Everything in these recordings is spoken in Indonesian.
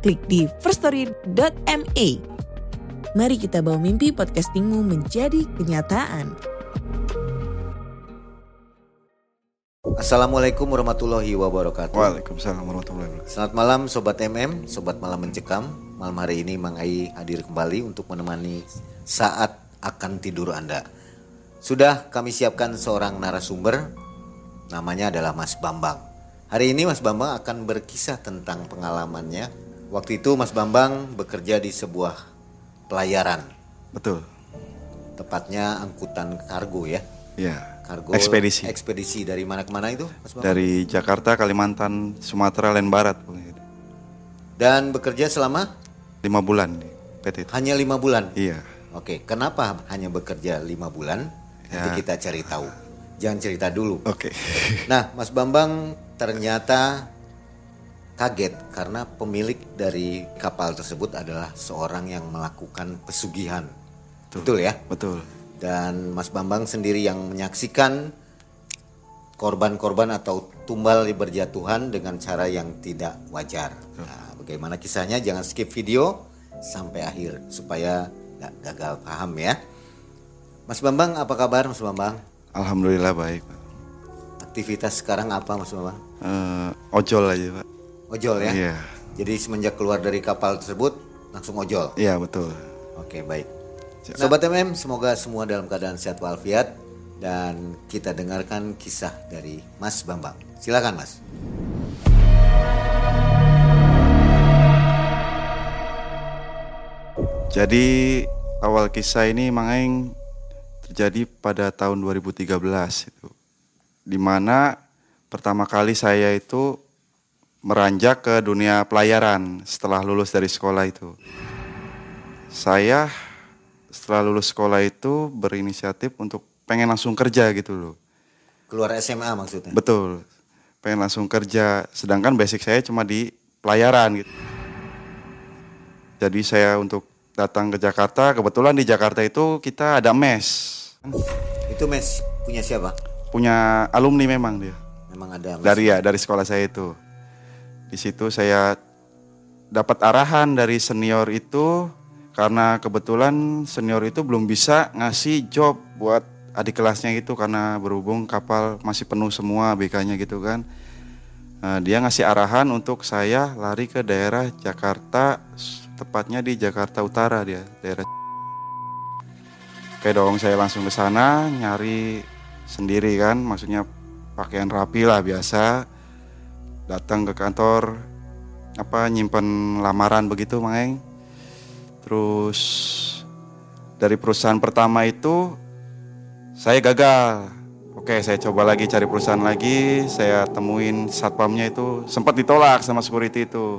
klik di firststory.me. Mari kita bawa mimpi podcastingmu menjadi kenyataan. Assalamualaikum warahmatullahi wabarakatuh. Waalaikumsalam warahmatullahi wabarakatuh. Selamat malam Sobat MM, Sobat Malam Mencekam. Malam hari ini Mang Ai hadir kembali untuk menemani saat akan tidur Anda. Sudah kami siapkan seorang narasumber, namanya adalah Mas Bambang. Hari ini Mas Bambang akan berkisah tentang pengalamannya. Waktu itu Mas Bambang bekerja di sebuah pelayaran, Betul. tepatnya angkutan kargo ya. Ya. Kargo Ekspedisi. Ekspedisi dari mana ke mana itu Mas Bambang? Dari Jakarta, Kalimantan, Sumatera, dan Barat. Dan bekerja selama Lima bulan di PT itu. hanya lima bulan. Iya. Oke, kenapa hanya bekerja lima bulan? Nanti Ya. kita cari tahu. Jangan cerita dulu. Oke. Nah, Mas Bambang ternyata kaget karena pemilik dari kapal tersebut adalah seorang yang melakukan pesugihan. Betul, ya? Betul. Dan Mas Bambang sendiri yang menyaksikan korban-korban atau tumbal berjatuhan dengan cara yang tidak wajar. Nah, bagaimana kisahnya? Jangan skip video sampai akhir supaya nggak gagal paham ya. Mas Bambang, apa kabar Mas Bambang? Alhamdulillah baik. Pak. Aktivitas sekarang apa Mas Bambang? Eh, ojol aja pak. Ojol ya? Iya. Jadi semenjak keluar dari kapal tersebut langsung ojol. Iya betul. Oke baik. Sobat MM, semoga semua dalam keadaan sehat walafiat dan kita dengarkan kisah dari Mas Bambang. Silakan Mas. Jadi awal kisah ini Mang Aing terjadi pada tahun 2013 itu. Di mana pertama kali saya itu meranjak ke dunia pelayaran setelah lulus dari sekolah itu. Saya setelah lulus sekolah itu berinisiatif untuk pengen langsung kerja gitu loh. Keluar SMA maksudnya. Betul. Pengen langsung kerja. Sedangkan basic saya cuma di pelayaran gitu. Jadi saya untuk datang ke Jakarta, kebetulan di Jakarta itu kita ada mes. Itu mes punya siapa? Punya alumni memang dia. Memang ada mes. Dari ya, dari sekolah saya itu. Di situ saya dapat arahan dari senior itu karena kebetulan senior itu belum bisa ngasih job buat adik kelasnya itu karena berhubung kapal masih penuh semua BK-nya gitu kan. Nah, dia ngasih arahan untuk saya lari ke daerah Jakarta, tepatnya di Jakarta Utara dia, daerah. Oke dong, saya langsung ke sana nyari sendiri kan, maksudnya pakaian rapi lah biasa. Datang ke kantor apa nyimpen lamaran begitu, Mang Eng. Terus dari perusahaan pertama itu saya gagal. Oke, saya coba lagi cari perusahaan lagi. Saya temuin satpamnya itu sempat ditolak sama security itu.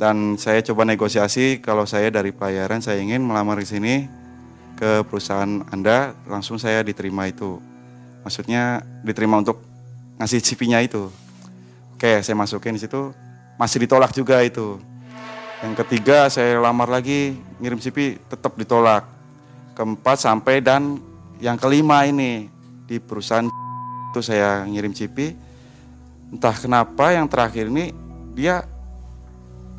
Dan saya coba negosiasi kalau saya dari pelayaran saya ingin melamar di sini ke perusahaan Anda, langsung saya diterima itu. Maksudnya diterima untuk ngasih CV-nya itu. Oke, saya masukin di situ masih ditolak juga itu. Yang ketiga saya lamar lagi ngirim CV tetap ditolak. Keempat sampai dan yang kelima ini di perusahaan itu saya ngirim CV. Entah kenapa yang terakhir ini dia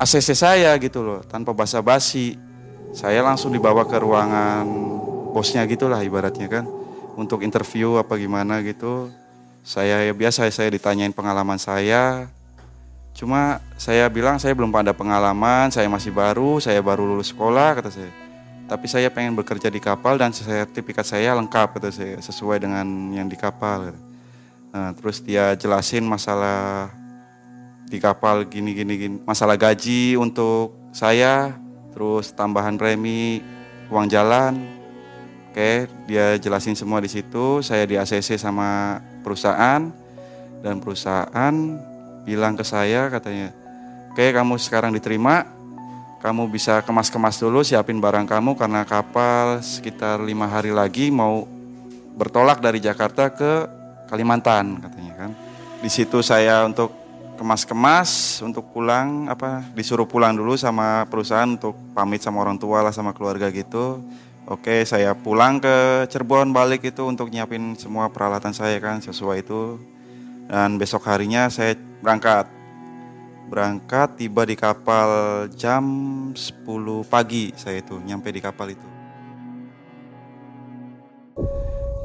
ACC saya gitu loh tanpa basa-basi. Saya langsung dibawa ke ruangan bosnya gitulah ibaratnya kan untuk interview apa gimana gitu. Saya ya biasa saya ditanyain pengalaman saya, Cuma saya bilang saya belum ada pengalaman, saya masih baru, saya baru lulus sekolah kata saya. Tapi saya pengen bekerja di kapal dan sertifikat saya lengkap kata saya sesuai dengan yang di kapal. Nah, terus dia jelasin masalah di kapal gini gini gini, masalah gaji untuk saya, terus tambahan premi, uang jalan. Oke, dia jelasin semua di situ. Saya di ACC sama perusahaan dan perusahaan bilang ke saya katanya, oke kamu sekarang diterima, kamu bisa kemas-kemas dulu siapin barang kamu karena kapal sekitar lima hari lagi mau bertolak dari Jakarta ke Kalimantan katanya kan. Di situ saya untuk kemas-kemas untuk pulang apa disuruh pulang dulu sama perusahaan untuk pamit sama orang tua lah sama keluarga gitu oke saya pulang ke Cirebon balik itu untuk nyiapin semua peralatan saya kan sesuai itu. Dan besok harinya saya berangkat. Berangkat tiba di kapal jam 10 pagi saya itu nyampe di kapal itu.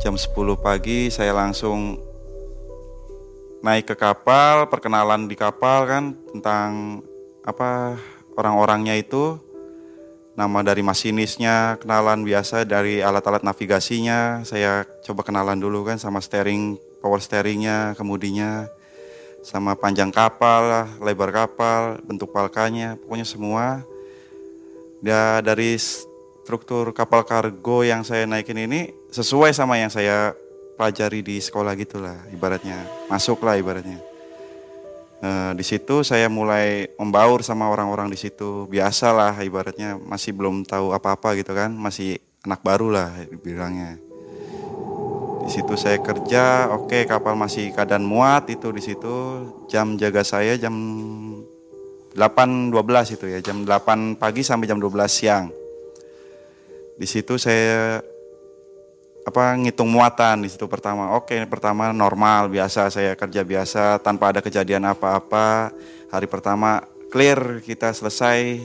Jam 10 pagi saya langsung naik ke kapal perkenalan di kapal kan tentang apa orang-orangnya itu nama dari masinisnya kenalan biasa dari alat-alat navigasinya saya coba kenalan dulu kan sama steering power steeringnya kemudinya sama panjang kapal, lebar kapal, bentuk palkanya, pokoknya semua. Ya dari struktur kapal kargo yang saya naikin ini sesuai sama yang saya pelajari di sekolah gitulah ibaratnya, masuk lah ibaratnya. E, di situ saya mulai membaur sama orang-orang di situ, biasalah ibaratnya masih belum tahu apa-apa gitu kan, masih anak baru lah bilangnya. Di situ saya kerja, oke okay, kapal masih keadaan muat itu di situ. Jam jaga saya jam 8.12 itu ya, jam 8 pagi sampai jam 12 siang. Di situ saya apa ngitung muatan di situ pertama. Oke, pertama normal biasa saya kerja biasa tanpa ada kejadian apa-apa. Hari pertama clear kita selesai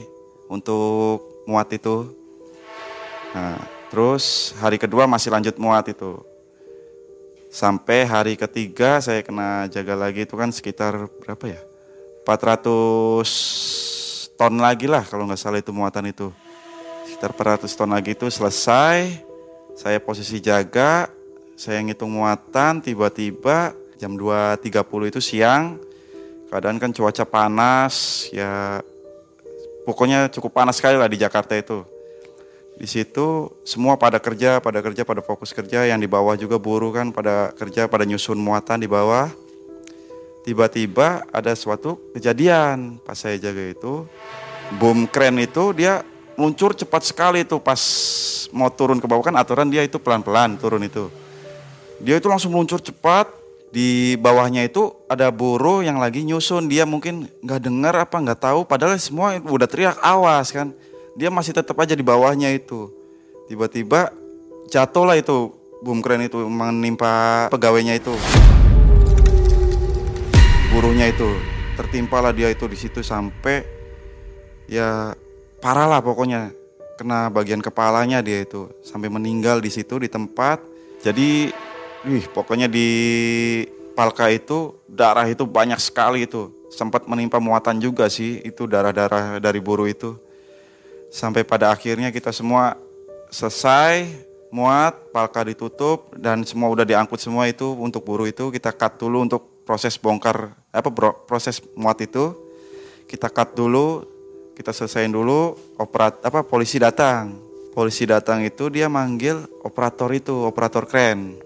untuk muat itu. Nah, terus hari kedua masih lanjut muat itu sampai hari ketiga saya kena jaga lagi itu kan sekitar berapa ya 400 ton lagi lah kalau nggak salah itu muatan itu sekitar 400 ton lagi itu selesai saya posisi jaga saya ngitung muatan tiba-tiba jam 2.30 itu siang keadaan kan cuaca panas ya pokoknya cukup panas sekali lah di Jakarta itu di situ semua pada kerja, pada kerja, pada fokus kerja. Yang di bawah juga buruh kan pada kerja, pada nyusun muatan di bawah. Tiba-tiba ada suatu kejadian pas saya jaga itu, boom kren itu dia meluncur cepat sekali itu pas mau turun ke bawah. Kan aturan dia itu pelan-pelan turun itu. Dia itu langsung meluncur cepat, di bawahnya itu ada buruh yang lagi nyusun. Dia mungkin nggak dengar apa nggak tahu. Padahal semua udah teriak awas kan. Dia masih tetap aja di bawahnya itu. Tiba-tiba jatuhlah itu. Boom crane itu menimpa pegawainya itu. Buruhnya itu. Tertimpalah dia itu di situ sampai ya parah lah pokoknya. Kena bagian kepalanya dia itu. Sampai meninggal di situ di tempat. Jadi, wih pokoknya di Palka itu darah itu banyak sekali itu. Sempat menimpa muatan juga sih itu darah-darah dari buruh itu. Sampai pada akhirnya kita semua selesai muat palka ditutup dan semua udah diangkut semua itu untuk buruh itu kita cut dulu untuk proses bongkar apa bro, proses muat itu. Kita cut dulu kita selesaiin dulu operat apa polisi datang. Polisi datang itu dia manggil operator itu operator kren.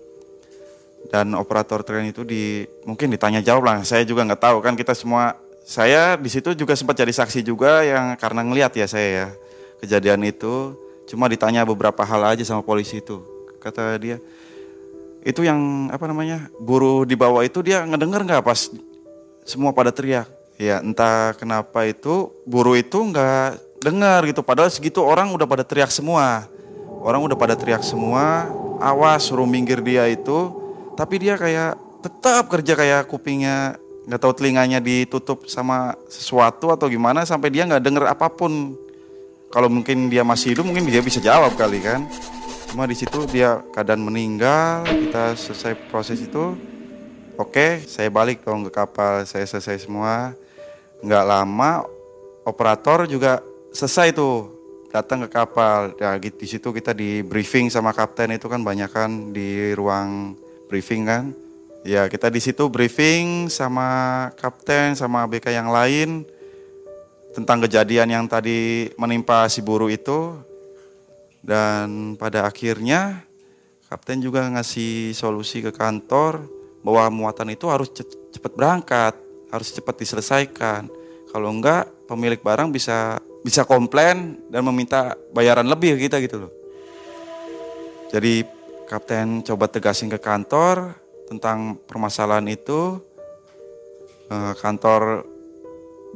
Dan operator kren itu di mungkin ditanya jawab lah saya juga nggak tahu kan kita semua saya di situ juga sempat jadi saksi juga yang karena ngelihat ya saya ya kejadian itu. Cuma ditanya beberapa hal aja sama polisi itu kata dia. Itu yang apa namanya buruh di bawah itu dia ngedenger nggak pas semua pada teriak ya entah kenapa itu buruh itu nggak dengar gitu. Padahal segitu orang udah pada teriak semua. Orang udah pada teriak semua awas suruh minggir dia itu. Tapi dia kayak tetap kerja kayak kupingnya nggak tahu telinganya ditutup sama sesuatu atau gimana sampai dia nggak denger apa pun. Kalau mungkin dia masih hidup mungkin dia bisa jawab kali kan. Cuma di situ dia keadaan meninggal kita selesai proses itu. Oke saya balik dong ke kapal saya selesai semua nggak lama operator juga selesai tuh datang ke kapal. Ya di situ kita di briefing sama kapten itu kan banyak kan di ruang briefing kan. Ya kita di situ briefing sama kapten sama ABK yang lain tentang kejadian yang tadi menimpa si buruh itu. Dan pada akhirnya kapten juga ngasih solusi ke kantor bahwa muatan itu harus cepat berangkat, harus cepat diselesaikan. Kalau enggak pemilik barang bisa bisa komplain dan meminta bayaran lebih kita gitu loh. Jadi kapten coba tegasin ke kantor tentang permasalahan itu. Eh, kantor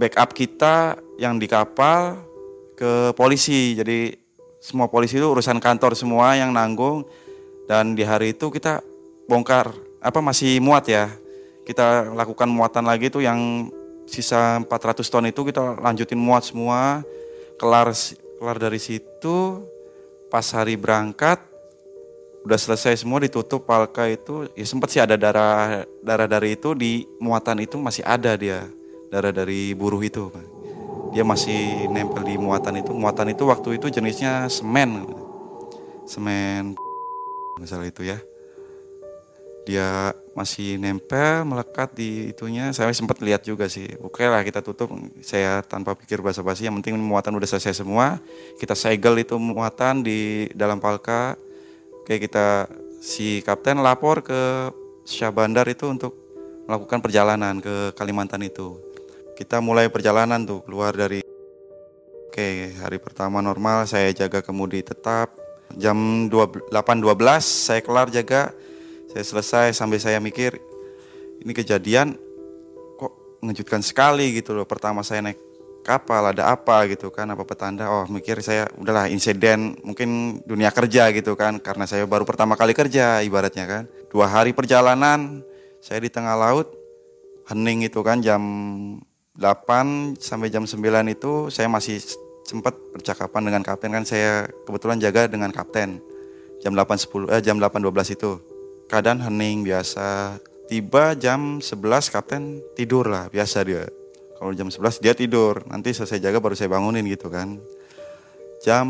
backup kita yang di kapal ke polisi. Jadi semua polisi itu urusan kantor semua yang nanggung dan di hari itu kita bongkar apa masih muat ya. Kita lakukan muatan lagi tuh yang sisa 400 ton itu kita lanjutin muat semua. Kelar kelar dari situ pas hari berangkat udah selesai semua ditutup palka itu. Ya sempat sih ada darah darah dari itu di muatan itu masih ada dia darah dari buruh itu dia masih nempel di muatan itu. Muatan itu waktu itu jenisnya semen semen misalnya itu ya. Dia masih nempel melekat di itunya. Saya sempat lihat juga sih. Oke lah kita tutup. Saya tanpa pikir basa-basi yang penting muatan udah selesai semua. Kita segel itu muatan di dalam palka. Oke kita si kapten lapor ke Syah Bandar itu untuk melakukan perjalanan ke Kalimantan itu. Kita mulai perjalanan tuh keluar dari oke hari pertama normal saya jaga kemudi tetap. Jam 8.12 saya kelar jaga saya selesai sampai saya mikir ini kejadian kok mengejutkan sekali gitu loh. Pertama saya naik kapal ada apa gitu kan apa petanda? Oh mikir saya udahlah insiden mungkin dunia kerja gitu kan karena saya baru pertama kali kerja ibaratnya kan. Dua hari perjalanan saya di tengah laut hening itu kan jam 8 sampai jam 9 itu saya masih sempat percakapan dengan kapten kan. Saya kebetulan jaga dengan kapten jam 8.10 eh jam 8.12 itu keadaan hening biasa. Tiba jam 11 kapten tidur lah, biasa dia. Kalau jam 11 dia tidur, nanti selesai jaga baru saya bangunin gitu kan. Jam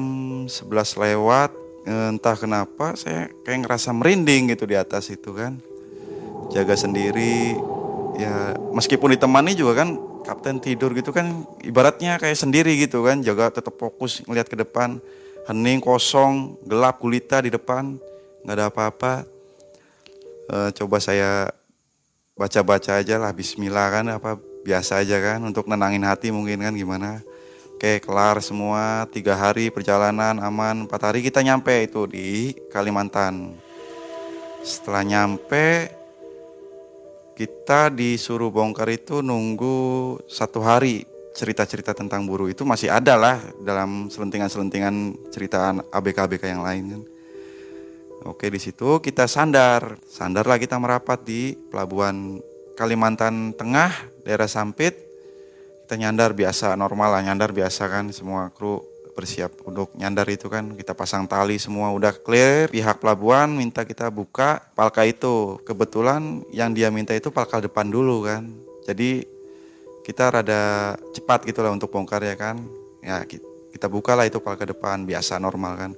11 lewat, entah kenapa saya kayak ngerasa merinding gitu di atas itu kan. Jaga sendiri, ya meskipun ditemani juga kan kapten tidur gitu kan ibaratnya kayak sendiri gitu kan jaga tetap fokus ngeliat ke depan hening kosong gelap gulita di depan nggak ada apa-apa uh, coba saya baca-baca aja lah Bismillah kan apa biasa aja kan untuk nenangin hati mungkin kan gimana? Oke kelar semua tiga hari perjalanan aman empat hari kita nyampe itu di Kalimantan. Setelah nyampe kita disuruh bongkar itu nunggu satu hari cerita-cerita tentang buruh. Itu masih ada lah dalam selentingan-selentingan ceritaan ABK-ABK yang lain kan Oke, di situ kita sandar. Sandarlah kita merapat di pelabuhan Kalimantan Tengah, daerah Sampit. Kita nyandar biasa, normal lah, nyandar biasa kan. Semua kru bersiap untuk nyandar itu kan. Kita pasang tali semua udah clear. Pihak pelabuhan minta kita buka palka itu. Kebetulan yang dia minta itu palka depan dulu kan. Jadi kita rada cepat gitu lah untuk bongkar ya kan. Ya kita buka lah itu palka depan, biasa normal kan.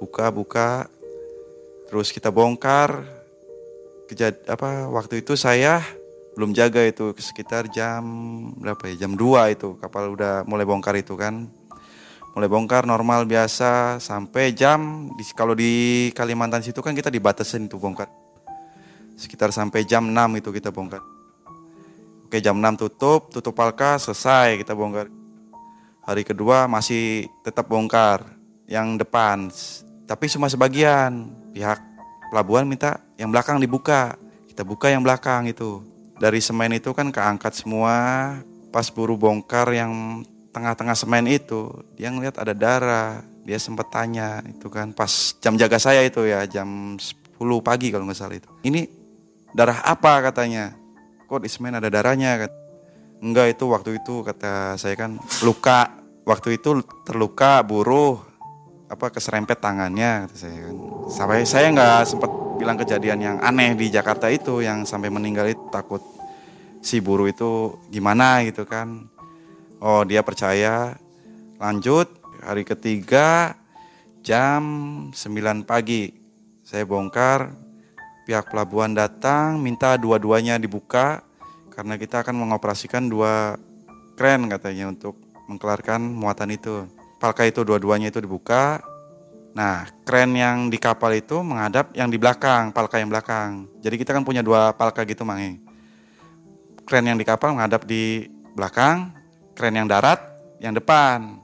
Buka, buka, Terus kita bongkar. Kejad apa waktu itu saya belum jaga itu sekitar jam berapa ya? Jam 2 itu kapal udah mulai bongkar itu kan. Mulai bongkar normal biasa sampai jam di, kalau di Kalimantan situ kan kita dibatasin itu bongkar. Sekitar sampai jam 6 itu kita bongkar. Oke jam 6 tutup, tutup palka selesai kita bongkar. Hari kedua masih tetap bongkar yang depan tapi cuma sebagian pihak pelabuhan minta yang belakang dibuka. Kita buka yang belakang itu. Dari semen itu kan keangkat semua pas buru bongkar yang tengah-tengah semen itu. Dia ngeliat ada darah. Dia sempat tanya itu kan pas jam jaga saya itu ya jam 10 pagi kalau nggak salah itu. Ini darah apa? katanya. Kok di semen ada darahnya? Enggak itu waktu itu kata saya kan. Luka. Waktu itu terluka buruh apa keserempet tangannya kata saya kan. Sampai saya nggak sempat bilang kejadian yang aneh di Jakarta itu yang sampai meninggal itu takut si buruh itu gimana gitu kan. Oh dia percaya. Lanjut hari ketiga jam 9 pagi saya bongkar pihak pelabuhan datang minta dua-duanya dibuka karena kita akan mengoperasikan dua kren katanya untuk mengkelarkan muatan itu palka itu dua-duanya itu dibuka. Nah, kren yang di kapal itu menghadap yang di belakang, palka yang belakang. Jadi kita kan punya dua palka gitu, Mang. Kren yang di kapal menghadap di belakang, kren yang darat yang depan.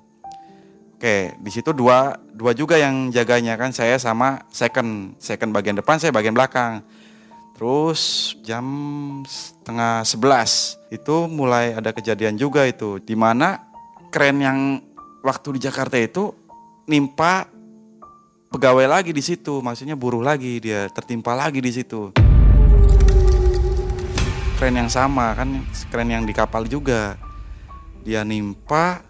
Oke, di situ dua dua juga yang jaganya kan saya sama second second bagian depan saya bagian belakang. Terus jam setengah sebelas itu mulai ada kejadian juga itu di mana keren yang waktu di Jakarta itu nimpa pegawai lagi di situ, maksudnya buruh lagi dia tertimpa lagi di situ. Keren yang sama kan, keren yang di kapal juga. Dia nimpa,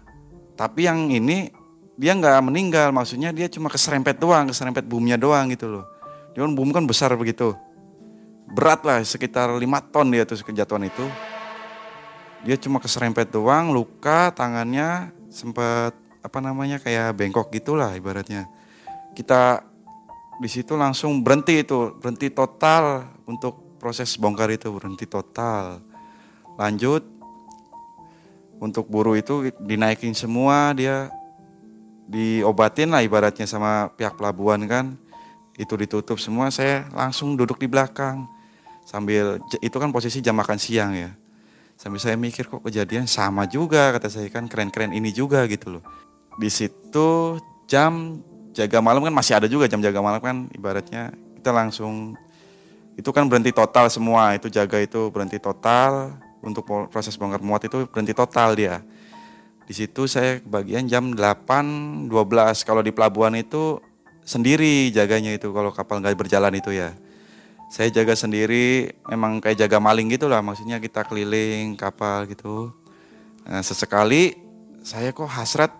tapi yang ini dia nggak meninggal, maksudnya dia cuma keserempet doang, keserempet boomnya doang gitu loh. Dia kan kan besar begitu berat lah sekitar 5 ton dia tuh kejatuhan itu. Dia cuma keserempet doang, luka tangannya sempat apa namanya kayak bengkok gitulah ibaratnya. Kita di situ langsung berhenti itu, berhenti total untuk proses bongkar itu berhenti total. Lanjut untuk buruh itu dinaikin semua dia diobatin lah ibaratnya sama pihak pelabuhan kan. Itu ditutup semua saya langsung duduk di belakang. Sambil itu kan posisi jam makan siang ya. Sambil saya mikir kok kejadian sama juga? kata saya kan keren-keren ini juga gitu loh di situ jam jaga malam kan masih ada juga jam jaga malam kan ibaratnya kita langsung itu kan berhenti total semua itu jaga itu berhenti total untuk proses bongkar muat itu berhenti total dia. Di situ saya bagian jam 8.12 kalau di pelabuhan itu sendiri jaganya itu kalau kapal nggak berjalan itu ya. Saya jaga sendiri memang kayak jaga maling gitu lah maksudnya kita keliling kapal gitu. Nah, sesekali saya kok hasrat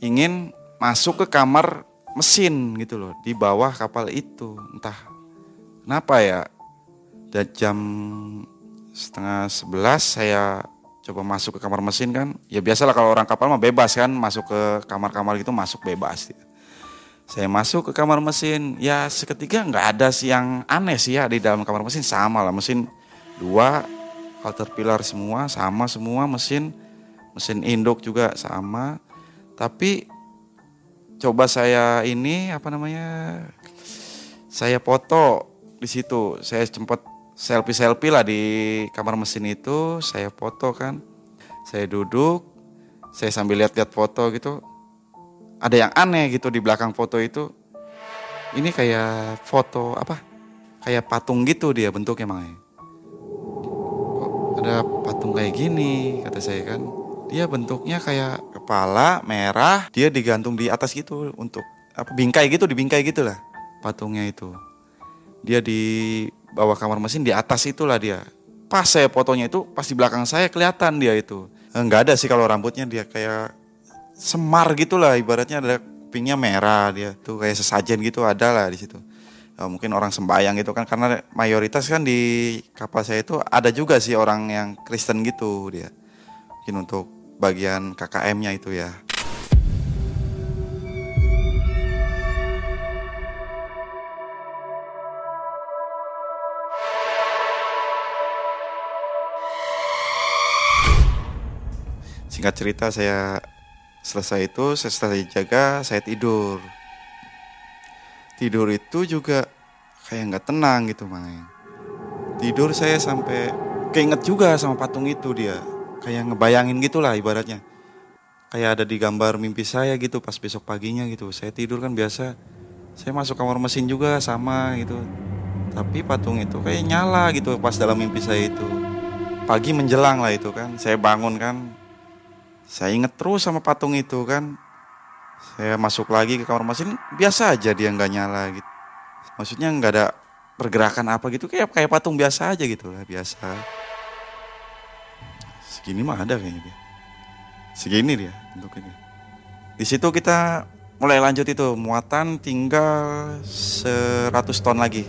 ingin masuk ke kamar mesin gitu loh di bawah kapal itu. Entah kenapa ya dan jam setengah sebelas saya coba masuk ke kamar mesin kan. Ya biasalah kalau orang kapal mah bebas kan masuk ke kamar-kamar gitu masuk bebas. Gitu. Saya masuk ke kamar mesin, ya seketika nggak ada sih yang aneh sih ya di dalam kamar mesin. Sama lah mesin dua caterpillar semua sama semua mesin. Mesin induk juga sama tapi coba saya ini apa namanya saya foto di situ saya sempat selfie selfie lah di kamar mesin itu saya foto kan saya duduk saya sambil lihat-lihat foto gitu ada yang aneh gitu di belakang foto itu. Ini kayak foto apa? Kayak patung gitu dia bentuknya makanya. Ada patung kayak gini kata saya kan. Dia bentuknya kayak kepala merah, dia digantung di atas gitu untuk apa bingkai gitu, dibingkai gitu lah patungnya itu. Dia di bawah kamar mesin di atas itulah dia. Pas saya fotonya itu, pas di belakang saya kelihatan dia itu. Enggak ada sih kalau rambutnya dia kayak semar gitulah ibaratnya ada kupingnya merah dia tuh kayak sesajen gitu ada lah di situ ya, mungkin orang sembayang gitu kan karena mayoritas kan di kapal saya itu ada juga sih orang yang Kristen gitu dia mungkin untuk bagian KKM-nya itu ya. Singkat cerita saya selesai itu saya selesai jaga saya tidur. Tidur itu juga kayak nggak tenang gitu mang. Tidur saya sampai keinget juga sama patung itu dia kayak ngebayangin gitulah ibaratnya kayak ada di gambar mimpi saya gitu pas besok paginya gitu saya tidur kan biasa saya masuk kamar mesin juga sama gitu tapi patung itu kayak nyala gitu pas dalam mimpi saya itu pagi menjelang lah itu kan saya bangun kan saya inget terus sama patung itu kan. Saya masuk lagi ke kamar mesin, biasa aja dia nggak nyala gitu. Maksudnya nggak ada pergerakan apa gitu, kayak kayak patung biasa aja gitu lah, biasa. Segini mah ada kayaknya dia. Segini dia untuk ini. Di situ kita mulai lanjut itu, muatan tinggal 100 ton lagi.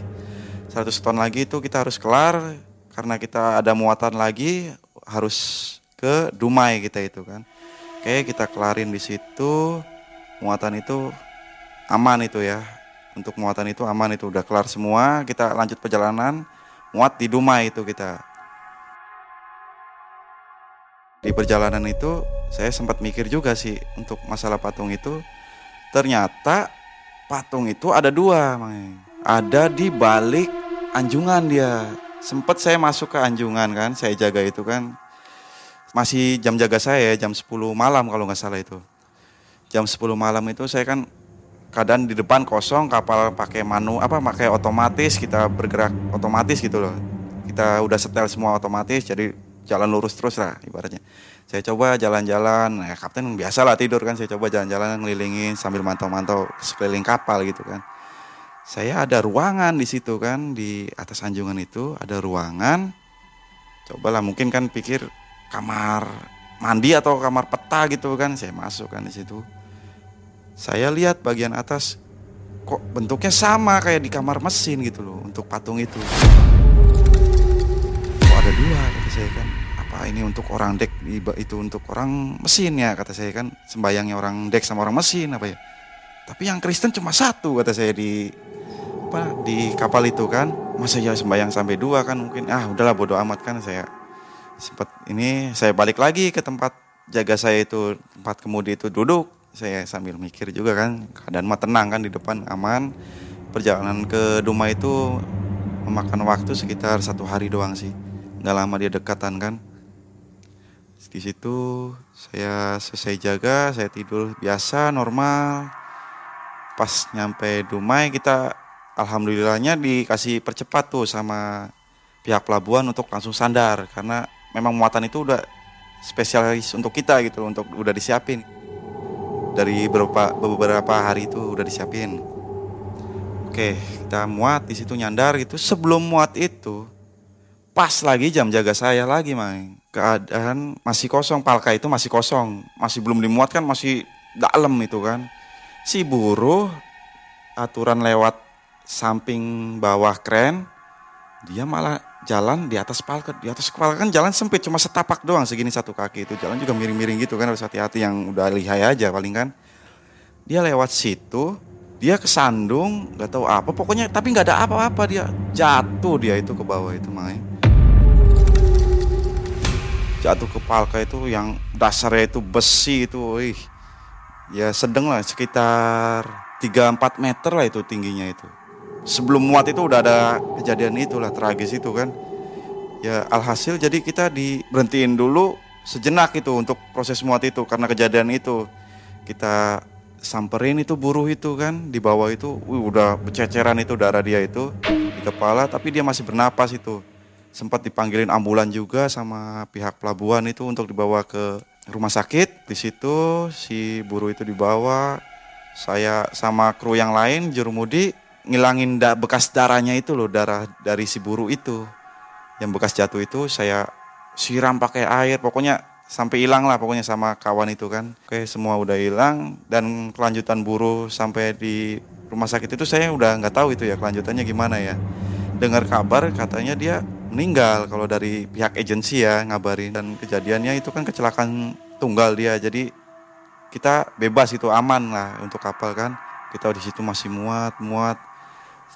100 ton lagi itu kita harus kelar karena kita ada muatan lagi harus ke Dumai kita itu kan. Oke, kita kelarin di situ. Muatan itu aman itu ya. Untuk muatan itu aman itu udah kelar semua. Kita lanjut perjalanan. Muat di Dumai itu kita. Di perjalanan itu saya sempat mikir juga sih untuk masalah patung itu. Ternyata patung itu ada dua, Mang. Ada di balik anjungan dia. Sempat saya masuk ke anjungan kan, saya jaga itu kan masih jam jaga saya jam 10 malam kalau nggak salah itu. jam 10 malam itu saya kan keadaan di depan kosong kapal pakai manu apa pakai otomatis kita bergerak otomatis gitu loh kita udah setel semua otomatis jadi jalan lurus terus lah ibaratnya. Saya coba jalan-jalan nah kapten biasa lah tidur kan saya coba jalan-jalan ngelilingin sambil mantau-mantau sekeliling kapal gitu kan. Saya ada ruangan di situ kan di atas anjungan itu ada ruangan. Cobalah mungkin kan pikir kamar mandi atau kamar peta gitu kan saya masuk kan di situ. Saya lihat bagian atas kok bentuknya sama kayak di kamar mesin gitu loh untuk patung itu. Kok ada dua saya kan. Apa ini untuk orang dek itu untuk orang mesin ya kata saya kan. Sembayangnya orang dek sama orang mesin apa ya. Tapi yang Kristen cuma satu kata saya di apa di kapal itu kan. Masa ya sembayang sampai dua kan mungkin ah udahlah bodoh amat kan saya sempat ini saya balik lagi ke tempat jaga saya itu tempat kemudi itu duduk saya sambil mikir juga kan keadaan mah tenang kan di depan aman perjalanan ke Duma itu memakan waktu sekitar satu hari doang sih nggak lama dia dekatan kan di situ saya selesai jaga saya tidur biasa normal pas nyampe Dumai kita alhamdulillahnya dikasih percepat tuh sama pihak pelabuhan untuk langsung sandar karena memang muatan itu udah spesialis untuk kita gitu untuk udah disiapin dari beberapa beberapa hari itu udah disiapin. Oke, kita muat di situ nyandar gitu. Sebelum muat itu, pas lagi jam jaga saya lagi, main. Keadaan masih kosong, palka itu masih kosong, masih belum dimuat kan, masih dalam itu kan. Si buruh aturan lewat samping bawah kren, dia malah jalan di atas palka. Di atas kepala kan jalan sempit cuma setapak doang segini satu kaki itu. Jalan juga miring-miring gitu kan harus hati-hati yang udah lihai aja paling kan. Dia lewat situ dia kesandung nggak tahu apa. Pokoknya tapi nggak ada apa-apa dia jatuh dia itu ke bawah itu main jatuh ke palka itu yang dasarnya itu besi itu wih. Ya sedang lah sekitar 3-4 meter lah itu tingginya itu. Sebelum muat itu udah ada kejadian itulah tragis itu kan. Ya alhasil jadi kita diberhentiin dulu sejenak itu untuk proses muat itu karena kejadian itu. Kita samperin itu buruh itu kan di bawah itu wih, udah bececeran itu darah dia itu di kepala tapi dia masih bernapas itu sempat dipanggilin ambulan juga sama pihak pelabuhan itu untuk dibawa ke rumah sakit di situ si buruh itu dibawa saya sama kru yang lain jurumudi ngilangin da bekas darahnya itu loh, darah dari si buru itu. Yang bekas jatuh itu saya siram pakai air, pokoknya sampai hilang lah pokoknya sama kawan itu kan. Oke, semua udah hilang dan kelanjutan buru sampai di rumah sakit itu saya udah nggak tahu itu ya kelanjutannya gimana ya. Dengar kabar katanya dia meninggal kalau dari pihak agensi ya ngabarin. Dan kejadiannya itu kan kecelakaan tunggal dia. Jadi kita bebas itu aman lah untuk kapal kan. Kita di situ masih muat, muat.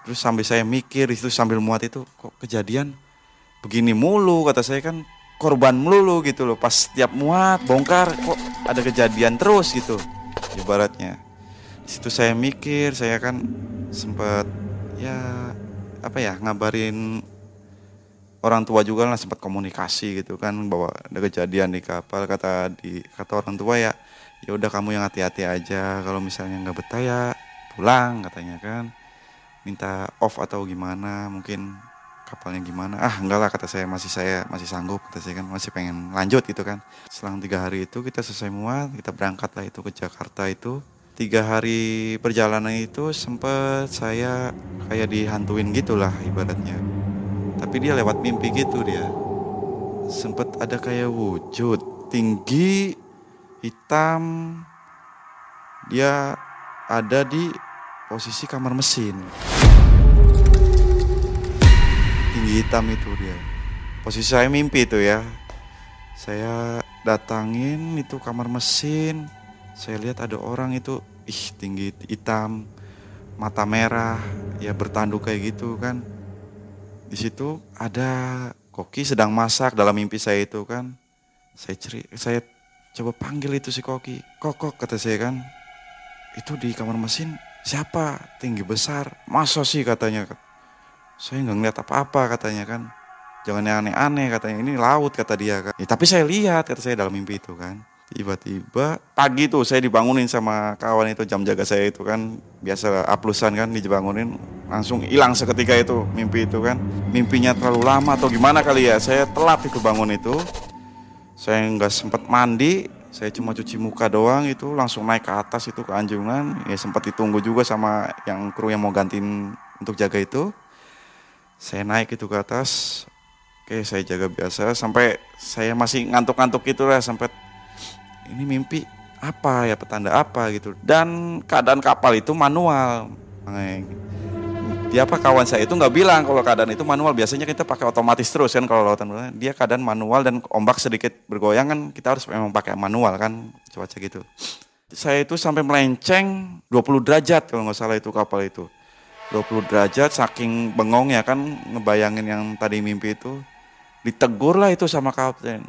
Terus sambil saya mikir itu sambil muat itu kok kejadian begini mulu? Kata saya kan korban melulu gitu loh. Pas setiap muat bongkar kok ada kejadian terus? Gitu ibaratnya. Di situ saya mikir saya kan sempat ya apa ya ngabarin orang tua juga lah sempat komunikasi gitu kan bahwa ada kejadian di kapal kata di kata orang tua ya ya udah kamu yang hati-hati aja kalau misalnya nggak betah ya pulang katanya kan. Minta off atau gimana mungkin kapalnya gimana. Ah enggak lah kata saya masih saya masih sanggup kata saya kan masih pengen lanjut gitu kan. Selang tiga hari itu kita selesai muat kita berangkat lah itu ke Jakarta itu. Tiga hari perjalanan itu sempet saya kayak dihantuin gitulah ibaratnya tapi dia lewat mimpi gitu dia sempet ada kayak wujud tinggi hitam dia ada di posisi kamar mesin. Tinggi hitam itu dia. Posisi saya mimpi itu ya. Saya datangin itu kamar mesin. Saya lihat ada orang itu, ih tinggi hitam, mata merah, ya bertanduk kayak gitu kan. Di situ ada koki sedang masak dalam mimpi saya itu kan. Saya ceri, saya coba panggil itu si koki. Kokok kata saya kan. Itu di kamar mesin siapa? Tinggi besar. Masa sih katanya. Saya nggak ngeliat apa-apa katanya kan. Jangan yang aneh-aneh katanya. Ini laut kata dia kan. Ya, tapi saya lihat kata saya dalam mimpi itu kan tiba-tiba pagi tuh saya dibangunin sama kawan itu jam jaga saya itu kan. Biasa aplusan kan dibangunin langsung hilang seketika itu mimpi itu kan. Mimpinya terlalu lama atau gimana kali ya? Saya telat itu bangun itu. Saya nggak sempat mandi saya cuma cuci muka doang itu langsung naik ke atas itu ke anjungan. Ya sempat ditunggu juga sama yang kru yang mau gantiin untuk jaga itu. Saya naik itu ke atas. Oke saya jaga biasa. Sampai saya masih ngantuk-ngantuk gitu lah sampai ini mimpi apa ya? Petanda apa gitu. Dan keadaan kapal itu manual. Dia apa kawan saya itu nggak bilang kalau keadaan itu manual. Biasanya kita pakai otomatis terus kan kalau lautan dia keadaan manual dan ombak sedikit bergoyang kan kita harus memang pakai manual kan cuaca gitu. Saya itu sampai melenceng 20 derajat kalau nggak salah itu kapal itu. 20 derajat saking bengong ya kan ngebayangin yang tadi mimpi itu. Ditegur lah itu sama kapten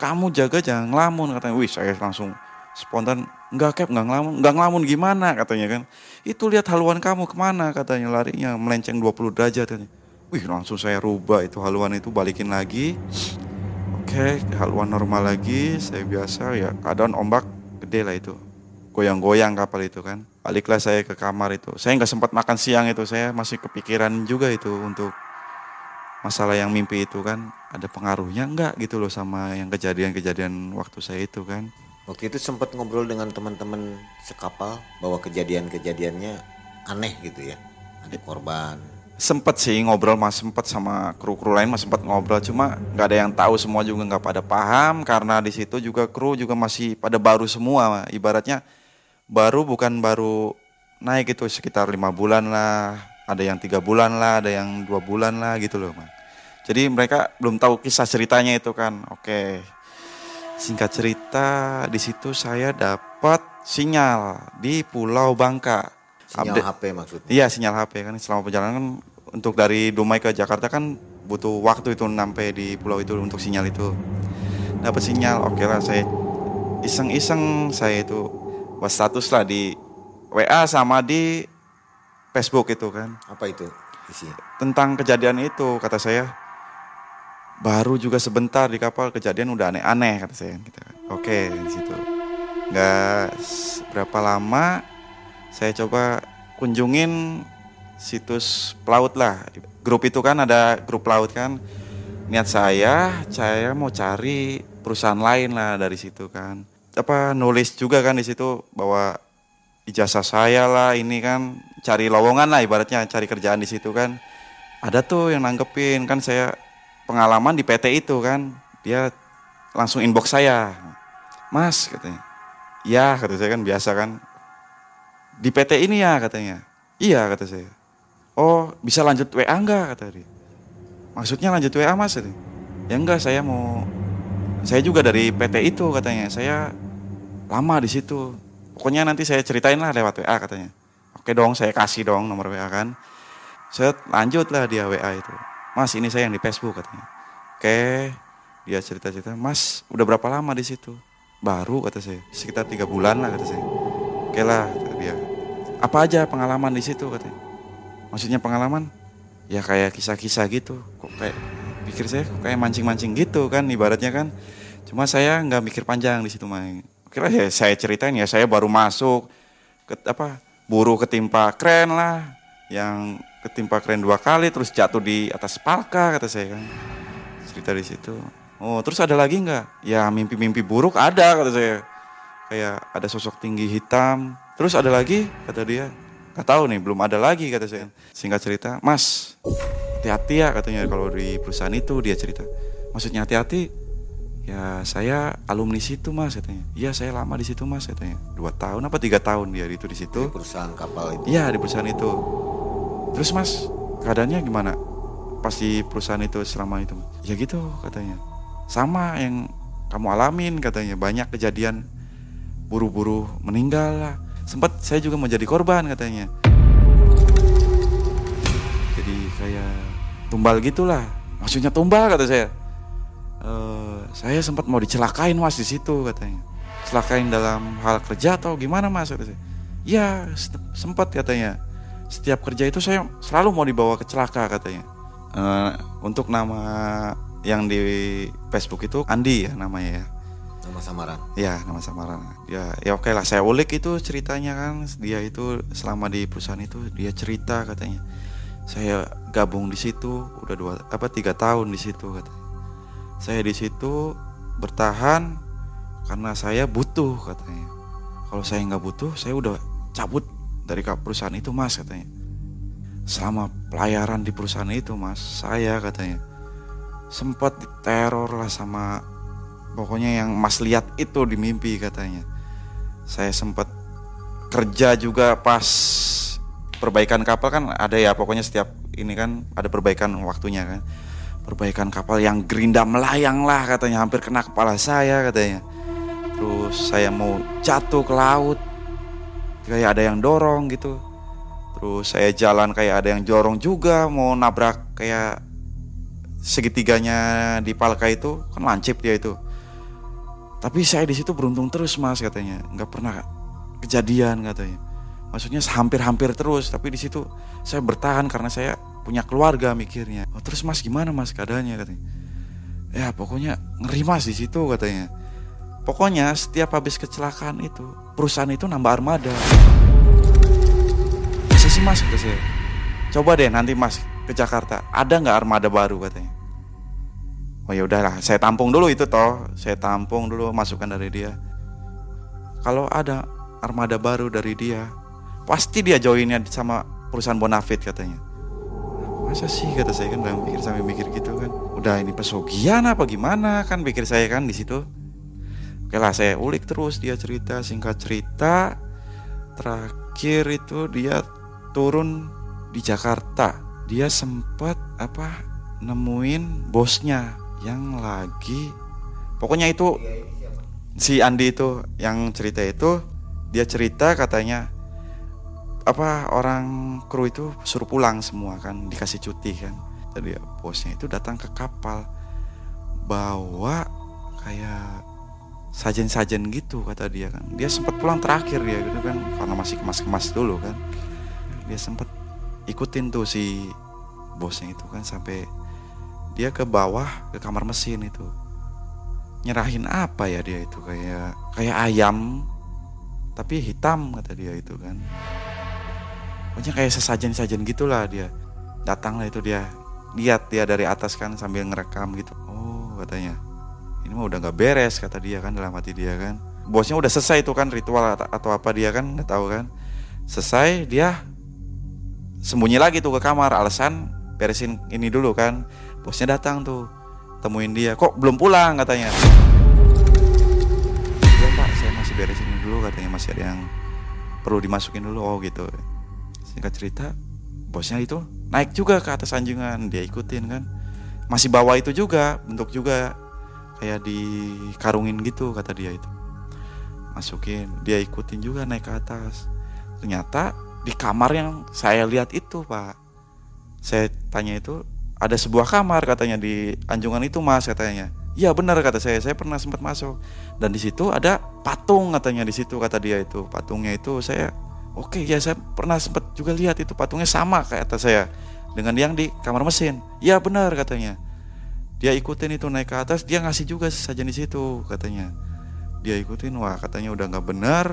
kamu jaga jangan ngelamun katanya. Wih saya langsung spontan nggak kep nggak ngelamun. Nggak ngelamun gimana? katanya kan. Itu lihat haluan kamu ke mana? katanya larinya melenceng 20 derajat katanya. Wih langsung saya rubah itu haluan itu balikin lagi. Oke haluan normal lagi saya biasa ya keadaan ombak gede lah itu. Goyang-goyang kapal itu kan. Baliklah saya ke kamar itu. Saya nggak sempat makan siang itu saya masih kepikiran juga itu untuk masalah yang mimpi itu kan ada pengaruhnya enggak gitu loh sama yang kejadian-kejadian waktu saya itu kan. Waktu itu sempat ngobrol dengan teman-teman sekapal bahwa kejadian-kejadiannya aneh gitu ya. Ada korban. Sempet sih ngobrol mas sempet sama kru-kru lain mas sempat ngobrol cuma nggak ada yang tahu semua juga nggak pada paham karena di situ juga kru juga masih pada baru semua ibaratnya baru bukan baru naik itu sekitar lima bulan lah ada yang tiga bulan lah, ada yang dua bulan lah gitu loh, man. Jadi mereka belum tahu kisah ceritanya itu kan. Oke, singkat cerita di situ saya dapat sinyal di Pulau Bangka. Sinyal Update. HP maksudnya? Iya sinyal HP kan selama perjalanan kan untuk dari Dumai ke Jakarta kan butuh waktu itu sampai di pulau itu untuk sinyal itu. Dapat sinyal, oke lah saya iseng-iseng saya itu buat status lah di WA sama di Facebook itu kan. Apa itu isi? Tentang kejadian itu kata saya. Baru juga sebentar di kapal kejadian udah aneh-aneh kata saya gitu. Oke di situ. Nggak berapa lama saya coba kunjungin situs pelaut lah. Grup itu kan ada grup pelaut kan. Niat saya, saya mau cari perusahaan lain lah dari situ kan. Apa nulis juga kan di situ bahwa ijazah saya lah ini kan cari lowongan lah ibaratnya cari kerjaan di situ kan. Ada tuh yang nanggepin kan saya pengalaman di PT itu kan dia langsung inbox saya. Mas katanya. Iya kata saya kan biasa kan. Di PT ini ya katanya. Iya kata saya. Oh bisa lanjut WA enggak kata dia. Maksudnya lanjut WA mas? katanya. ya enggak saya mau saya juga dari PT itu katanya. Saya lama di situ pokoknya nanti saya ceritain lah lewat WA katanya. Oke dong, saya kasih dong nomor WA kan. Saya lanjut lah dia WA itu. Mas ini saya yang di Facebook katanya. Oke, dia cerita-cerita. Mas udah berapa lama di situ? Baru kata saya, sekitar tiga bulan lah kata saya. Oke lah kata dia. Apa aja pengalaman di situ katanya. Maksudnya pengalaman? Ya kayak kisah-kisah gitu. Kok kayak pikir saya kok kayak mancing-mancing gitu kan ibaratnya kan. Cuma saya nggak mikir panjang di situ main kira ya saya ceritain ya saya baru masuk ke apa buru ketimpa keren lah yang ketimpa keren dua kali terus jatuh di atas palka kata saya kan. Cerita di situ. Oh terus ada lagi nggak? Ya mimpi-mimpi buruk ada kata saya. Kayak ada sosok tinggi hitam. Terus ada lagi kata dia. Nggak tahu nih belum ada lagi kata saya. Singkat cerita mas hati-hati ya katanya kalau di perusahaan itu dia cerita. Maksudnya hati-hati ya saya alumni situ mas katanya. Iya saya lama di situ mas katanya. Dua tahun apa tiga tahun dia itu di situ? Di perusahaan kapal itu. Iya di perusahaan itu. Terus mas keadaannya gimana? Pas di perusahaan itu selama itu ya gitu katanya. Sama yang kamu alamin katanya. Banyak kejadian. Buru-buru meninggal lah. Sempat saya juga menjadi korban katanya. Jadi kayak tumbal gitulah. Maksudnya tumbal kata saya. Uh, saya sempat mau dicelakain mas di situ katanya celakain dalam hal kerja atau gimana mas kata saya ya sempat katanya setiap kerja itu saya selalu mau dibawa ke celaka katanya uh, untuk nama yang di Facebook itu Andi ya namanya ya Nama samaran. Ya, nama samaran. Ya, ya oke lah. Saya ulik itu ceritanya kan. Dia itu selama di perusahaan itu dia cerita katanya. Saya gabung di situ udah dua apa tiga tahun di situ katanya. Saya di situ bertahan karena saya butuh katanya. Kalau saya nggak butuh, saya udah cabut dari perusahaan itu mas katanya. Selama pelayaran di perusahaan itu mas, saya katanya sempat diteror lah sama pokoknya yang Mas lihat itu di mimpi katanya. Saya sempat kerja juga pas perbaikan kapal kan ada ya pokoknya setiap ini kan ada perbaikan waktunya kan. Perbaikan kapal yang gerinda melayang lah katanya hampir kena kepala saya katanya. Terus saya mau jatuh ke laut kayak ada yang dorong gitu. Terus saya jalan kayak ada yang jorong juga mau nabrak kayak segitiganya di palka itu kan lancip dia itu tapi saya di situ beruntung terus mas katanya nggak pernah kejadian katanya maksudnya hampir-hampir terus tapi di situ saya bertahan karena saya punya keluarga mikirnya. Oh, terus mas gimana mas keadaannya katanya. Ya pokoknya ngeri mas di situ katanya. Pokoknya setiap habis kecelakaan itu perusahaan itu nambah armada. Bisa sih mas kata saya? Coba deh nanti mas ke Jakarta ada nggak armada baru katanya? Oh ya udahlah saya tampung dulu itu toh. Saya tampung dulu masukan dari dia. Kalau ada armada baru dari dia pasti dia joinnya sama perusahaan Bonafit katanya masa sih kata saya kan dalam pikir sampai mikir gitu kan. Udah ini pesugihan apa gimana? Kan pikir saya kan di situ. Oke lah saya ulik terus dia cerita singkat cerita. Terakhir itu dia turun di Jakarta. Dia sempat apa nemuin bosnya yang lagi pokoknya itu si Andi itu yang cerita itu dia cerita katanya apa orang kru itu suruh pulang semua kan dikasih cuti kan. Tadi bosnya itu datang ke kapal bawa kayak sajen-sajen gitu kata dia kan. Dia sempat pulang terakhir dia gitu kan karena masih kemas-kemas dulu kan. Dia sempat ikutin tuh si bosnya itu kan sampai dia ke bawah ke kamar mesin itu. Nyerahin apa ya dia itu kayak kayak ayam tapi hitam kata dia itu kan pokoknya kayak sesajen-sajen gitulah dia. Datanglah itu dia. Lihat dia dari atas kan sambil ngerekam gitu. Oh katanya. Ini mah udah nggak beres kata dia kan dalam hati dia kan. Bosnya udah selesai itu kan ritual atau apa dia kan nggak tahu kan. Selesai dia sembunyi lagi tuh ke kamar. Alasan beresin ini dulu kan. Bosnya datang tuh temuin dia. Kok belum pulang katanya. Iya pak saya masih beresin dulu katanya. Masih ada yang perlu dimasukin dulu. Oh gitu singkat cerita bosnya itu naik juga ke atas anjungan dia ikutin kan. Masih bawa itu juga bentuk juga kayak dikarungin gitu kata dia itu. Masukin dia ikutin juga naik ke atas. Ternyata di kamar yang saya lihat itu pak. Saya tanya itu ada sebuah kamar katanya di anjungan itu mas katanya. Iya benar kata saya. Saya pernah sempat masuk. Dan di situ ada patung katanya di situ kata dia itu. Patungnya itu saya oke ya saya pernah sempat juga lihat itu patungnya sama kayak kata saya dengan yang di kamar mesin. Iya benar katanya. Dia ikutin itu naik ke atas dia ngasih juga saja di situ katanya. Dia ikutin wah katanya udah nggak benar.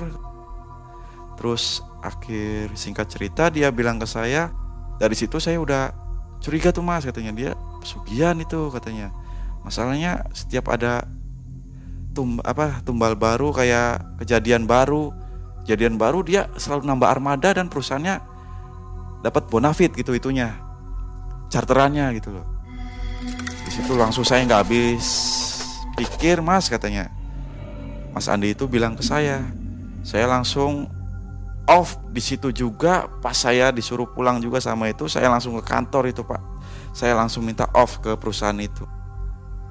Terus akhir singkat cerita dia bilang ke saya dari situ saya udah curiga tuh mas katanya. Dia pesugihan itu katanya. Masalahnya setiap ada tum apa tumbal baru kayak kejadian baru kejadian baru dia selalu nambah armada dan perusahaannya dapat bonafit gitu itunya charterannya gitu loh. Di situ langsung saya nggak habis pikir mas katanya. Mas Andi itu bilang ke saya saya langsung off di situ juga pas saya disuruh pulang juga sama itu saya langsung ke kantor itu pak. Saya langsung minta off ke perusahaan itu.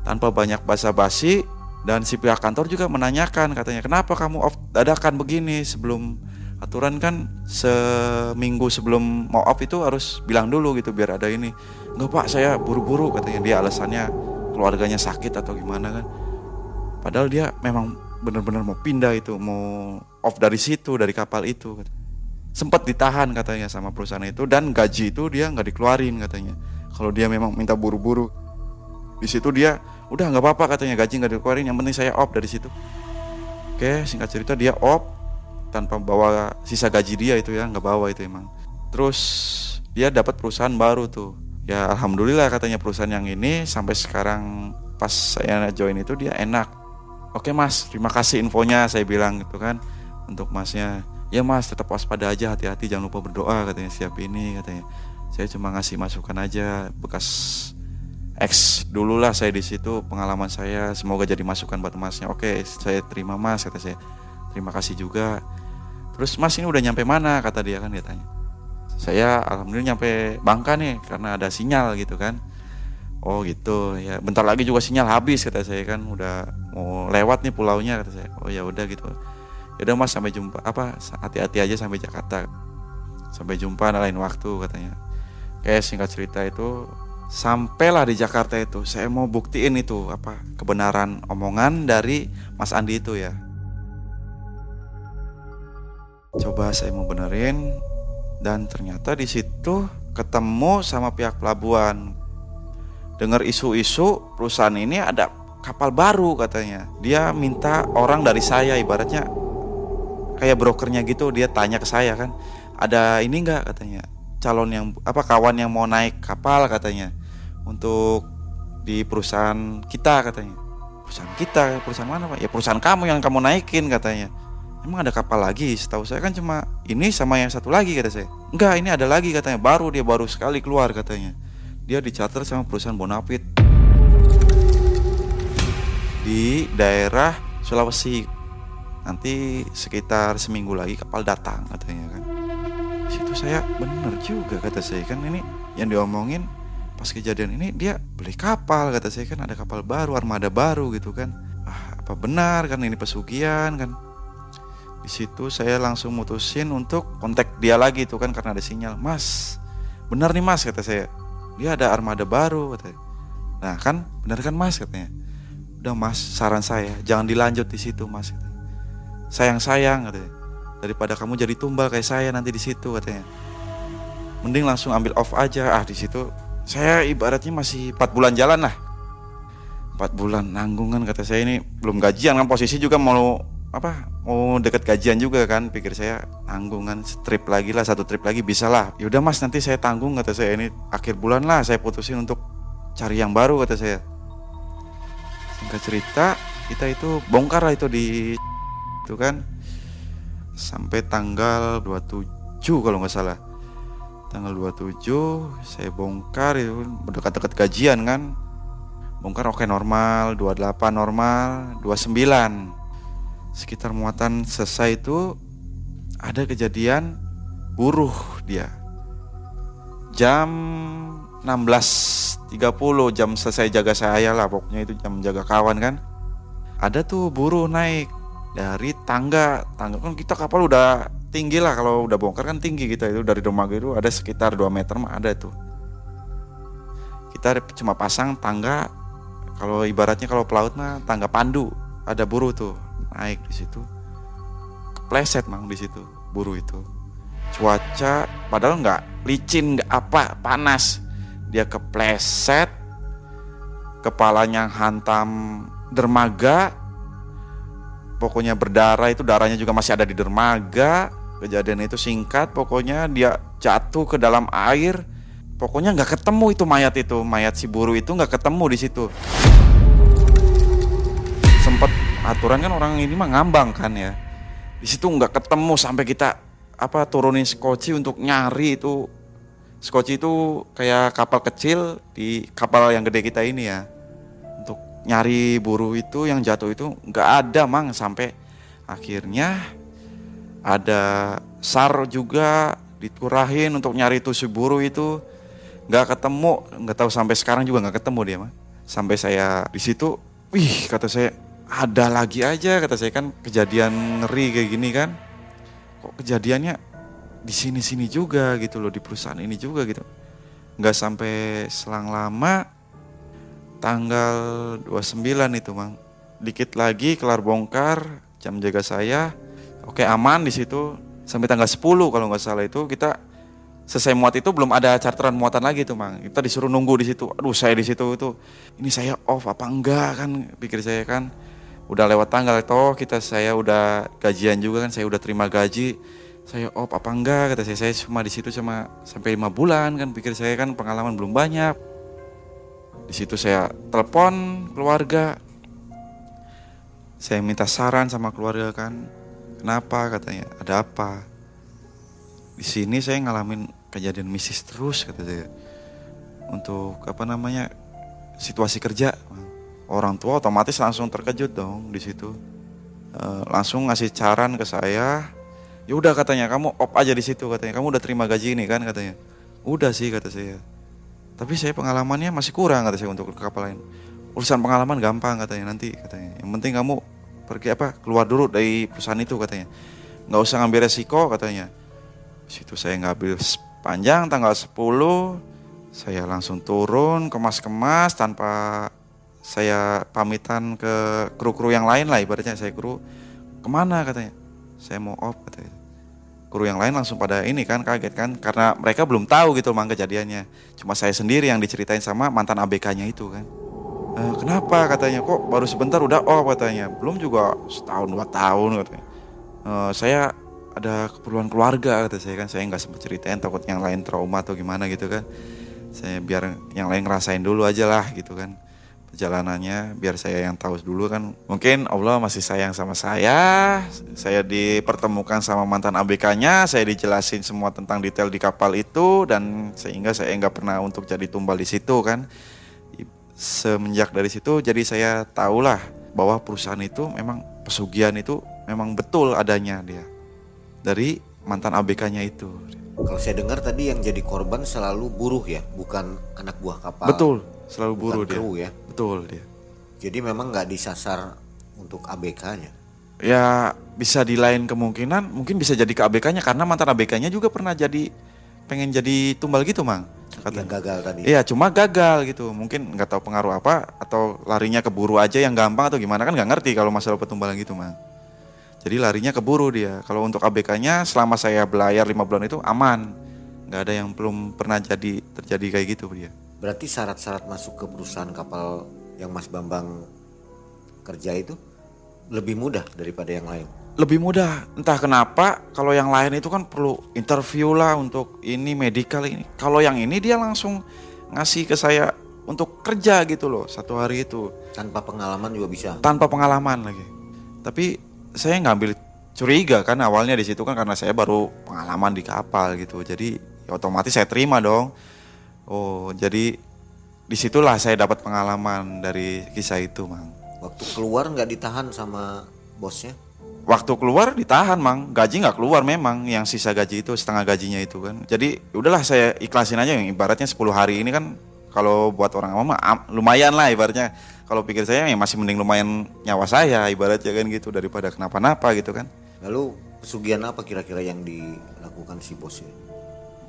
Tanpa banyak basa-basi dan si pihak kantor juga menanyakan katanya kenapa kamu off dadakan begini sebelum aturan kan seminggu sebelum mau off itu harus bilang dulu gitu biar ada ini. Nggak pak saya buru-buru katanya dia alasannya keluarganya sakit atau gimana kan. Padahal dia memang benar-benar mau pindah itu mau off dari situ dari kapal itu sempat ditahan katanya sama perusahaan itu dan gaji itu dia nggak dikeluarin katanya. Kalau dia memang minta buru-buru di situ dia udah nggak apa-apa katanya gaji nggak dikeluarin yang penting saya off dari situ. Oke singkat cerita dia op tanpa bawa sisa gaji dia itu ya nggak bawa itu emang. Terus dia dapat perusahaan baru tuh. Ya alhamdulillah katanya perusahaan yang ini sampai sekarang pas saya join itu dia enak. Oke mas terima kasih infonya saya bilang gitu kan untuk masnya. Ya mas tetap waspada aja hati-hati jangan lupa berdoa katanya siap ini katanya. Saya cuma ngasih masukan aja bekas X. Dulu lah saya di situ pengalaman saya semoga jadi masukan buat masnya. Oke saya terima mas kata saya. Terima kasih juga. Terus mas ini udah nyampe mana? Kata dia kan dia tanya. Saya alhamdulillah nyampe Bangka nih karena ada sinyal gitu kan. Oh gitu. Ya bentar lagi juga sinyal habis kata saya kan. Udah mau lewat nih pulaunya kata saya. Oh ya udah gitu. Ya udah mas sampai jumpa. Apa? Hati-hati aja sampai Jakarta. Sampai jumpa lain waktu katanya. Kayak singkat cerita itu sampailah di Jakarta itu saya mau buktiin itu apa kebenaran omongan dari Mas Andi itu ya. Coba saya mau benerin dan ternyata di situ ketemu sama pihak pelabuhan. Dengar isu-isu perusahaan ini ada kapal baru katanya. Dia minta orang dari saya ibaratnya. Kayak brokernya gitu dia tanya ke saya kan ada ini enggak katanya calon yang apa kawan yang mau naik kapal katanya. Untuk di perusahaan kita katanya. Perusahaan kita perusahaan mana pak? Ya perusahaan kamu yang kamu naikin katanya. Emang ada kapal lagi? Setahu saya kan cuma ini sama yang satu lagi kata saya. Enggak ini ada lagi katanya. Baru dia baru sekali keluar katanya. Dia dicatat sama perusahaan Bonafit di daerah Sulawesi. Nanti sekitar seminggu lagi kapal datang katanya kan. di situ saya bener juga kata saya. Kan ini yang diomongin pas kejadian ini dia beli kapal kata saya. Kan ada kapal baru armada baru gitu kan. Ah, apa benar kan ini pesugihan kan? Di situ saya langsung mutusin untuk kontak dia lagi itu kan karena ada sinyal. Mas benar nih mas kata saya. Dia ada armada baru katanya nah kan benar kan mas katanya. Udah mas saran saya. Jangan dilanjut di situ mas sayang sayang katanya daripada kamu jadi tumbal kayak saya nanti di situ katanya. Mending langsung ambil off aja. Ah di situ saya ibaratnya masih 4 bulan jalan lah. 4 bulan nanggungan kata saya. Ini belum gajian kan posisi juga mau apa mau deket gajian juga kan. Pikir saya tanggungan trip lagi lah satu trip lagi bisa lah. Yaudah mas nanti saya tanggung kata saya. Ini akhir bulan lah saya putusin untuk cari yang baru kata saya. Singkat cerita kita itu bongkar lah itu di itu kan sampai tanggal 27 kalau nggak salah. Tanggal 27 saya bongkar itu dekat-dekat gajian kan. Bongkar oke normal. 28 normal 29 sekitar muatan selesai itu ada kejadian buruh dia. Jam 16.30 jam selesai jaga saya lah pokoknya itu jam jaga kawan kan. Ada tuh buruh naik dari tangga tangga. Kan kita kapal udah tinggi lah kalau udah bongkar kan tinggi kita itu dari dermaga itu ada sekitar 2 meter mah ada tuh kita cuma pasang tangga kalau ibaratnya kalau pelaut mah tangga pandu ada buruh tuh naik di situ. Kepleset mang di situ buru itu. Cuaca padahal nggak licin nggak apa panas. Dia kepleset kepalanya hantam dermaga pokoknya berdarah itu darahnya juga masih ada di dermaga. Kejadian itu singkat pokoknya dia jatuh ke dalam air. Pokoknya nggak ketemu itu mayat itu. Mayat si buru itu nggak ketemu di situ. Sempet aturan kan orang ini mah ngambang kan ya. Di situ nggak ketemu sampai kita apa turunin skoci untuk nyari itu. Skoci itu kayak kapal kecil di kapal yang gede kita ini ya nyari buruh itu yang jatuh itu nggak ada mang. Sampai akhirnya ada sar juga diturahin untuk nyari itu si buruh itu. Nggak ketemu nggak tahu sampai sekarang juga nggak ketemu dia mah sampai saya di situ wih kata saya ada lagi aja kata saya kan kejadian ngeri kayak gini kan. Kok kejadiannya di sini sini juga gitu loh di perusahaan ini juga gitu. Nggak sampai selang lama tanggal 29 itu mang. Dikit lagi kelar bongkar jam jaga saya. Oke aman di situ. Sampai tanggal 10 kalau nggak salah itu. Kita selesai muat itu belum ada charteran muatan lagi tuh mang. Kita disuruh nunggu di situ. Aduh saya di situ itu ini saya off apa enggak? kan pikir saya kan. Udah lewat tanggal toh kita saya udah gajian juga kan saya udah terima gaji. Saya op apa enggak? kata saya. Saya cuma di situ cuma sampai lima bulan kan pikir saya kan. Pengalaman belum banyak di situ saya telepon keluarga. Saya minta saran sama keluarga kan kenapa? katanya ada apa? Di sini saya ngalamin kejadian misis terus kata saya untuk apa namanya situasi kerja. Orang tua otomatis langsung terkejut dong di situ. E, langsung ngasih saran ke saya. Ya udah katanya kamu op aja di situ katanya. Kamu udah terima gaji ini kan katanya. Udah sih kata saya tapi saya pengalamannya masih kurang kata saya untuk kapal lain. Urusan pengalaman gampang katanya nanti katanya. Yang penting kamu pergi apa keluar dulu dari perusahaan itu katanya. Nggak usah ngambil resiko katanya. Situ saya ngambil panjang tanggal 10 saya langsung turun kemas-kemas tanpa saya pamitan ke kru-kru yang lain lah ibaratnya saya kru. Ke mana katanya? Saya mau off katanya kru yang lain langsung pada ini kan kaget kan karena mereka belum tahu gitu mang kejadiannya. Cuma saya sendiri yang diceritain sama mantan ABK-nya itu kan. E, kenapa? katanya. Kok baru sebentar? Udah off katanya. Belum juga setahun dua tahun katanya. E, saya ada keperluan keluarga kata saya kan. Saya nggak sempat ceritain takut yang lain trauma atau gimana gitu kan. Saya biar yang lain ngerasain dulu aja lah gitu kan perjalanannya biar saya yang tahu dulu kan. Mungkin Allah masih sayang sama saya. Saya dipertemukan sama mantan ABK-nya saya dijelasin semua tentang detail di kapal itu dan sehingga saya nggak pernah untuk jadi tumbal di situ kan. Semenjak dari situ jadi saya tahulah bahwa perusahaan itu memang pesugihan itu memang betul adanya dia dari mantan ABK-nya itu. Kalau saya dengar tadi yang jadi korban selalu buruh ya bukan anak buah kapal. Betul selalu buruh dia. kru ya Betul dia. Jadi memang nggak disasar untuk ABK-nya. Ya bisa di lain kemungkinan mungkin bisa jadi ke ABK-nya karena mantan ABK-nya juga pernah jadi pengen jadi tumbal gitu mang. Kata yang gagal tadi. Iya cuma gagal gitu mungkin nggak tahu pengaruh apa atau larinya keburu aja yang gampang atau gimana kan nggak ngerti kalau masalah petumbalan gitu mang. Jadi larinya keburu dia. Kalau untuk ABK-nya selama saya belayar lima bulan itu aman, nggak ada yang belum pernah jadi terjadi kayak gitu dia. Berarti syarat-syarat masuk ke perusahaan kapal yang Mas Bambang kerja itu lebih mudah daripada yang lain. Lebih mudah, entah kenapa kalau yang lain itu kan perlu interview lah untuk ini medical ini. Kalau yang ini dia langsung ngasih ke saya untuk kerja gitu loh satu hari itu. Tanpa pengalaman juga bisa. Tanpa pengalaman lagi. Tapi saya ngambil curiga kan awalnya di situ kan karena saya baru pengalaman di kapal gitu. Jadi ya otomatis saya terima dong Oh, jadi di situlah saya dapat pengalaman dari kisah itu, Mang. Waktu keluar nggak ditahan sama bosnya? Waktu keluar ditahan, Mang. Gaji nggak keluar memang, yang sisa gaji itu setengah gajinya itu kan. Jadi udahlah saya ikhlasin aja yang ibaratnya 10 hari ini kan kalau buat orang awam lumayan lah ibaratnya. Kalau pikir saya ya masih mending lumayan nyawa saya ibaratnya kan gitu daripada kenapa-napa gitu kan. Lalu pesugihan apa kira-kira yang dilakukan si bosnya?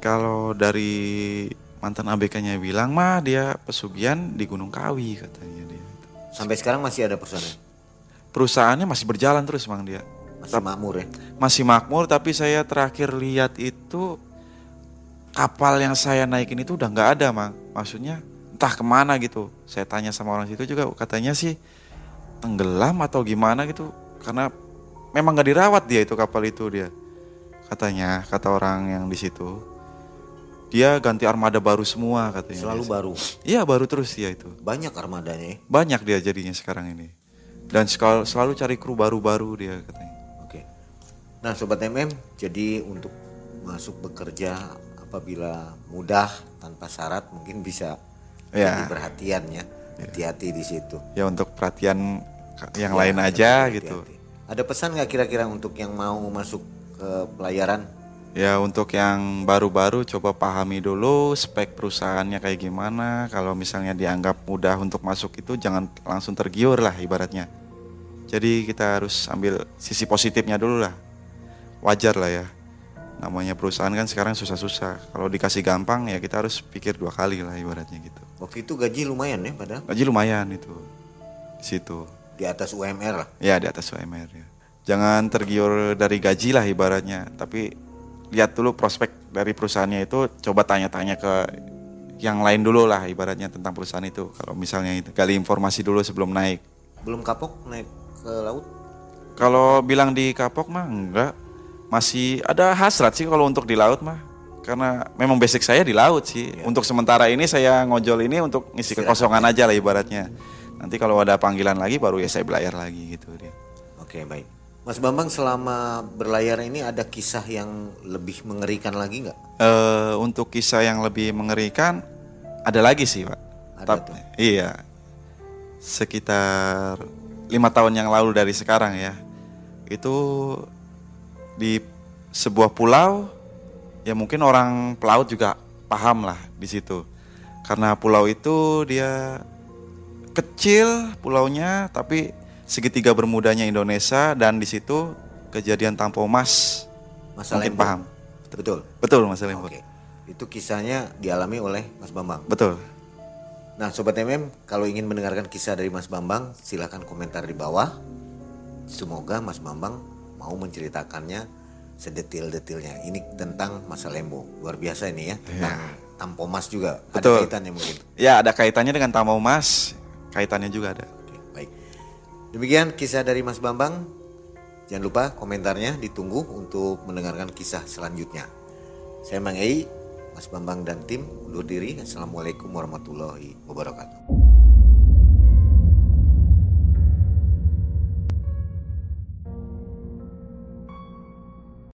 Kalau dari mantan ABK-nya bilang mah dia pesugihan di Gunung Kawi katanya dia. Sampai sekarang masih ada perusahaannya? Perusahaannya masih berjalan terus mang dia. Masih makmur ya? Masih makmur tapi saya terakhir lihat itu kapal yang saya naikin itu udah nggak ada mang. Maksudnya entah ke mana gitu. Saya tanya sama orang situ juga katanya sih tenggelam atau gimana gitu. Karena memang nggak dirawat dia itu kapal itu dia. Katanya kata orang yang di situ dia ganti armada baru semua katanya. Selalu dia. baru. Iya baru terus dia itu. Banyak armadanya. Ya? Banyak dia jadinya sekarang ini. Dan selalu cari kru baru-baru dia katanya. Oke. Nah sobat MM, jadi untuk masuk bekerja apabila mudah tanpa syarat mungkin bisa ya. jadi perhatian ya. Hati-hati di situ. Ya untuk perhatian yang ya, lain aja hati -hati. gitu. Ada pesan nggak kira-kira untuk yang mau masuk ke pelayaran Ya untuk yang baru-baru coba pahami dulu spek perusahaannya kayak gimana. Kalau misalnya dianggap mudah untuk masuk itu jangan langsung tergiur lah ibaratnya. Jadi kita harus ambil sisi positifnya dulu lah. Wajar lah ya. Namanya perusahaan kan sekarang susah-susah. Kalau dikasih gampang ya kita harus pikir dua kali lah ibaratnya gitu. Waktu itu gaji lumayan ya padahal? Gaji lumayan itu. Di situ. Di atas UMR lah? Ya di atas UMR ya. Jangan tergiur dari gaji lah ibaratnya. Tapi lihat dulu prospek dari perusahaannya itu coba tanya-tanya ke yang lain dulu lah ibaratnya tentang perusahaan itu kalau misalnya itu gali informasi dulu sebelum naik belum kapok naik ke laut? Kalau bilang di kapok mah enggak. Masih ada hasrat sih kalau untuk di laut mah. Karena memang basic saya di laut sih. Untuk sementara ini saya ngojol ini untuk ngisi kekosongan aja lah ibaratnya. Nanti kalau ada panggilan lagi baru ya saya belayar lagi gitu dia. Oke baik. Mas Bambang selama berlayar ini ada kisah yang lebih mengerikan lagi nggak? Eh untuk kisah yang lebih mengerikan ada lagi sih pak. Ada Tap- tuh. Iya. Sekitar lima tahun yang lalu dari sekarang ya. Itu di sebuah pulau ya mungkin orang pelaut juga paham lah di situ. Karena pulau itu dia kecil pulaunya tapi segitiga bermudanya Indonesia dan di situ kejadian tampo emas Masalah mungkin paham. Betul. Betul Mas Lembut. Oke. Itu kisahnya dialami oleh Mas Bambang. Betul. Nah, sobat MM, kalau ingin mendengarkan kisah dari Mas Bambang, silakan komentar di bawah. Semoga Mas Bambang mau menceritakannya sedetil-detilnya. Ini tentang masa Lembo. Luar biasa ini ya, tentang Tampo Mas juga. Ada Betul. kaitannya mungkin. Ya ada kaitannya dengan tamau emas, kaitannya juga ada. Demikian kisah dari Mas Bambang. Jangan lupa komentarnya ditunggu untuk mendengarkan kisah selanjutnya. Saya Mang Ei, Mas Bambang dan tim undur diri. Assalamualaikum warahmatullahi wabarakatuh.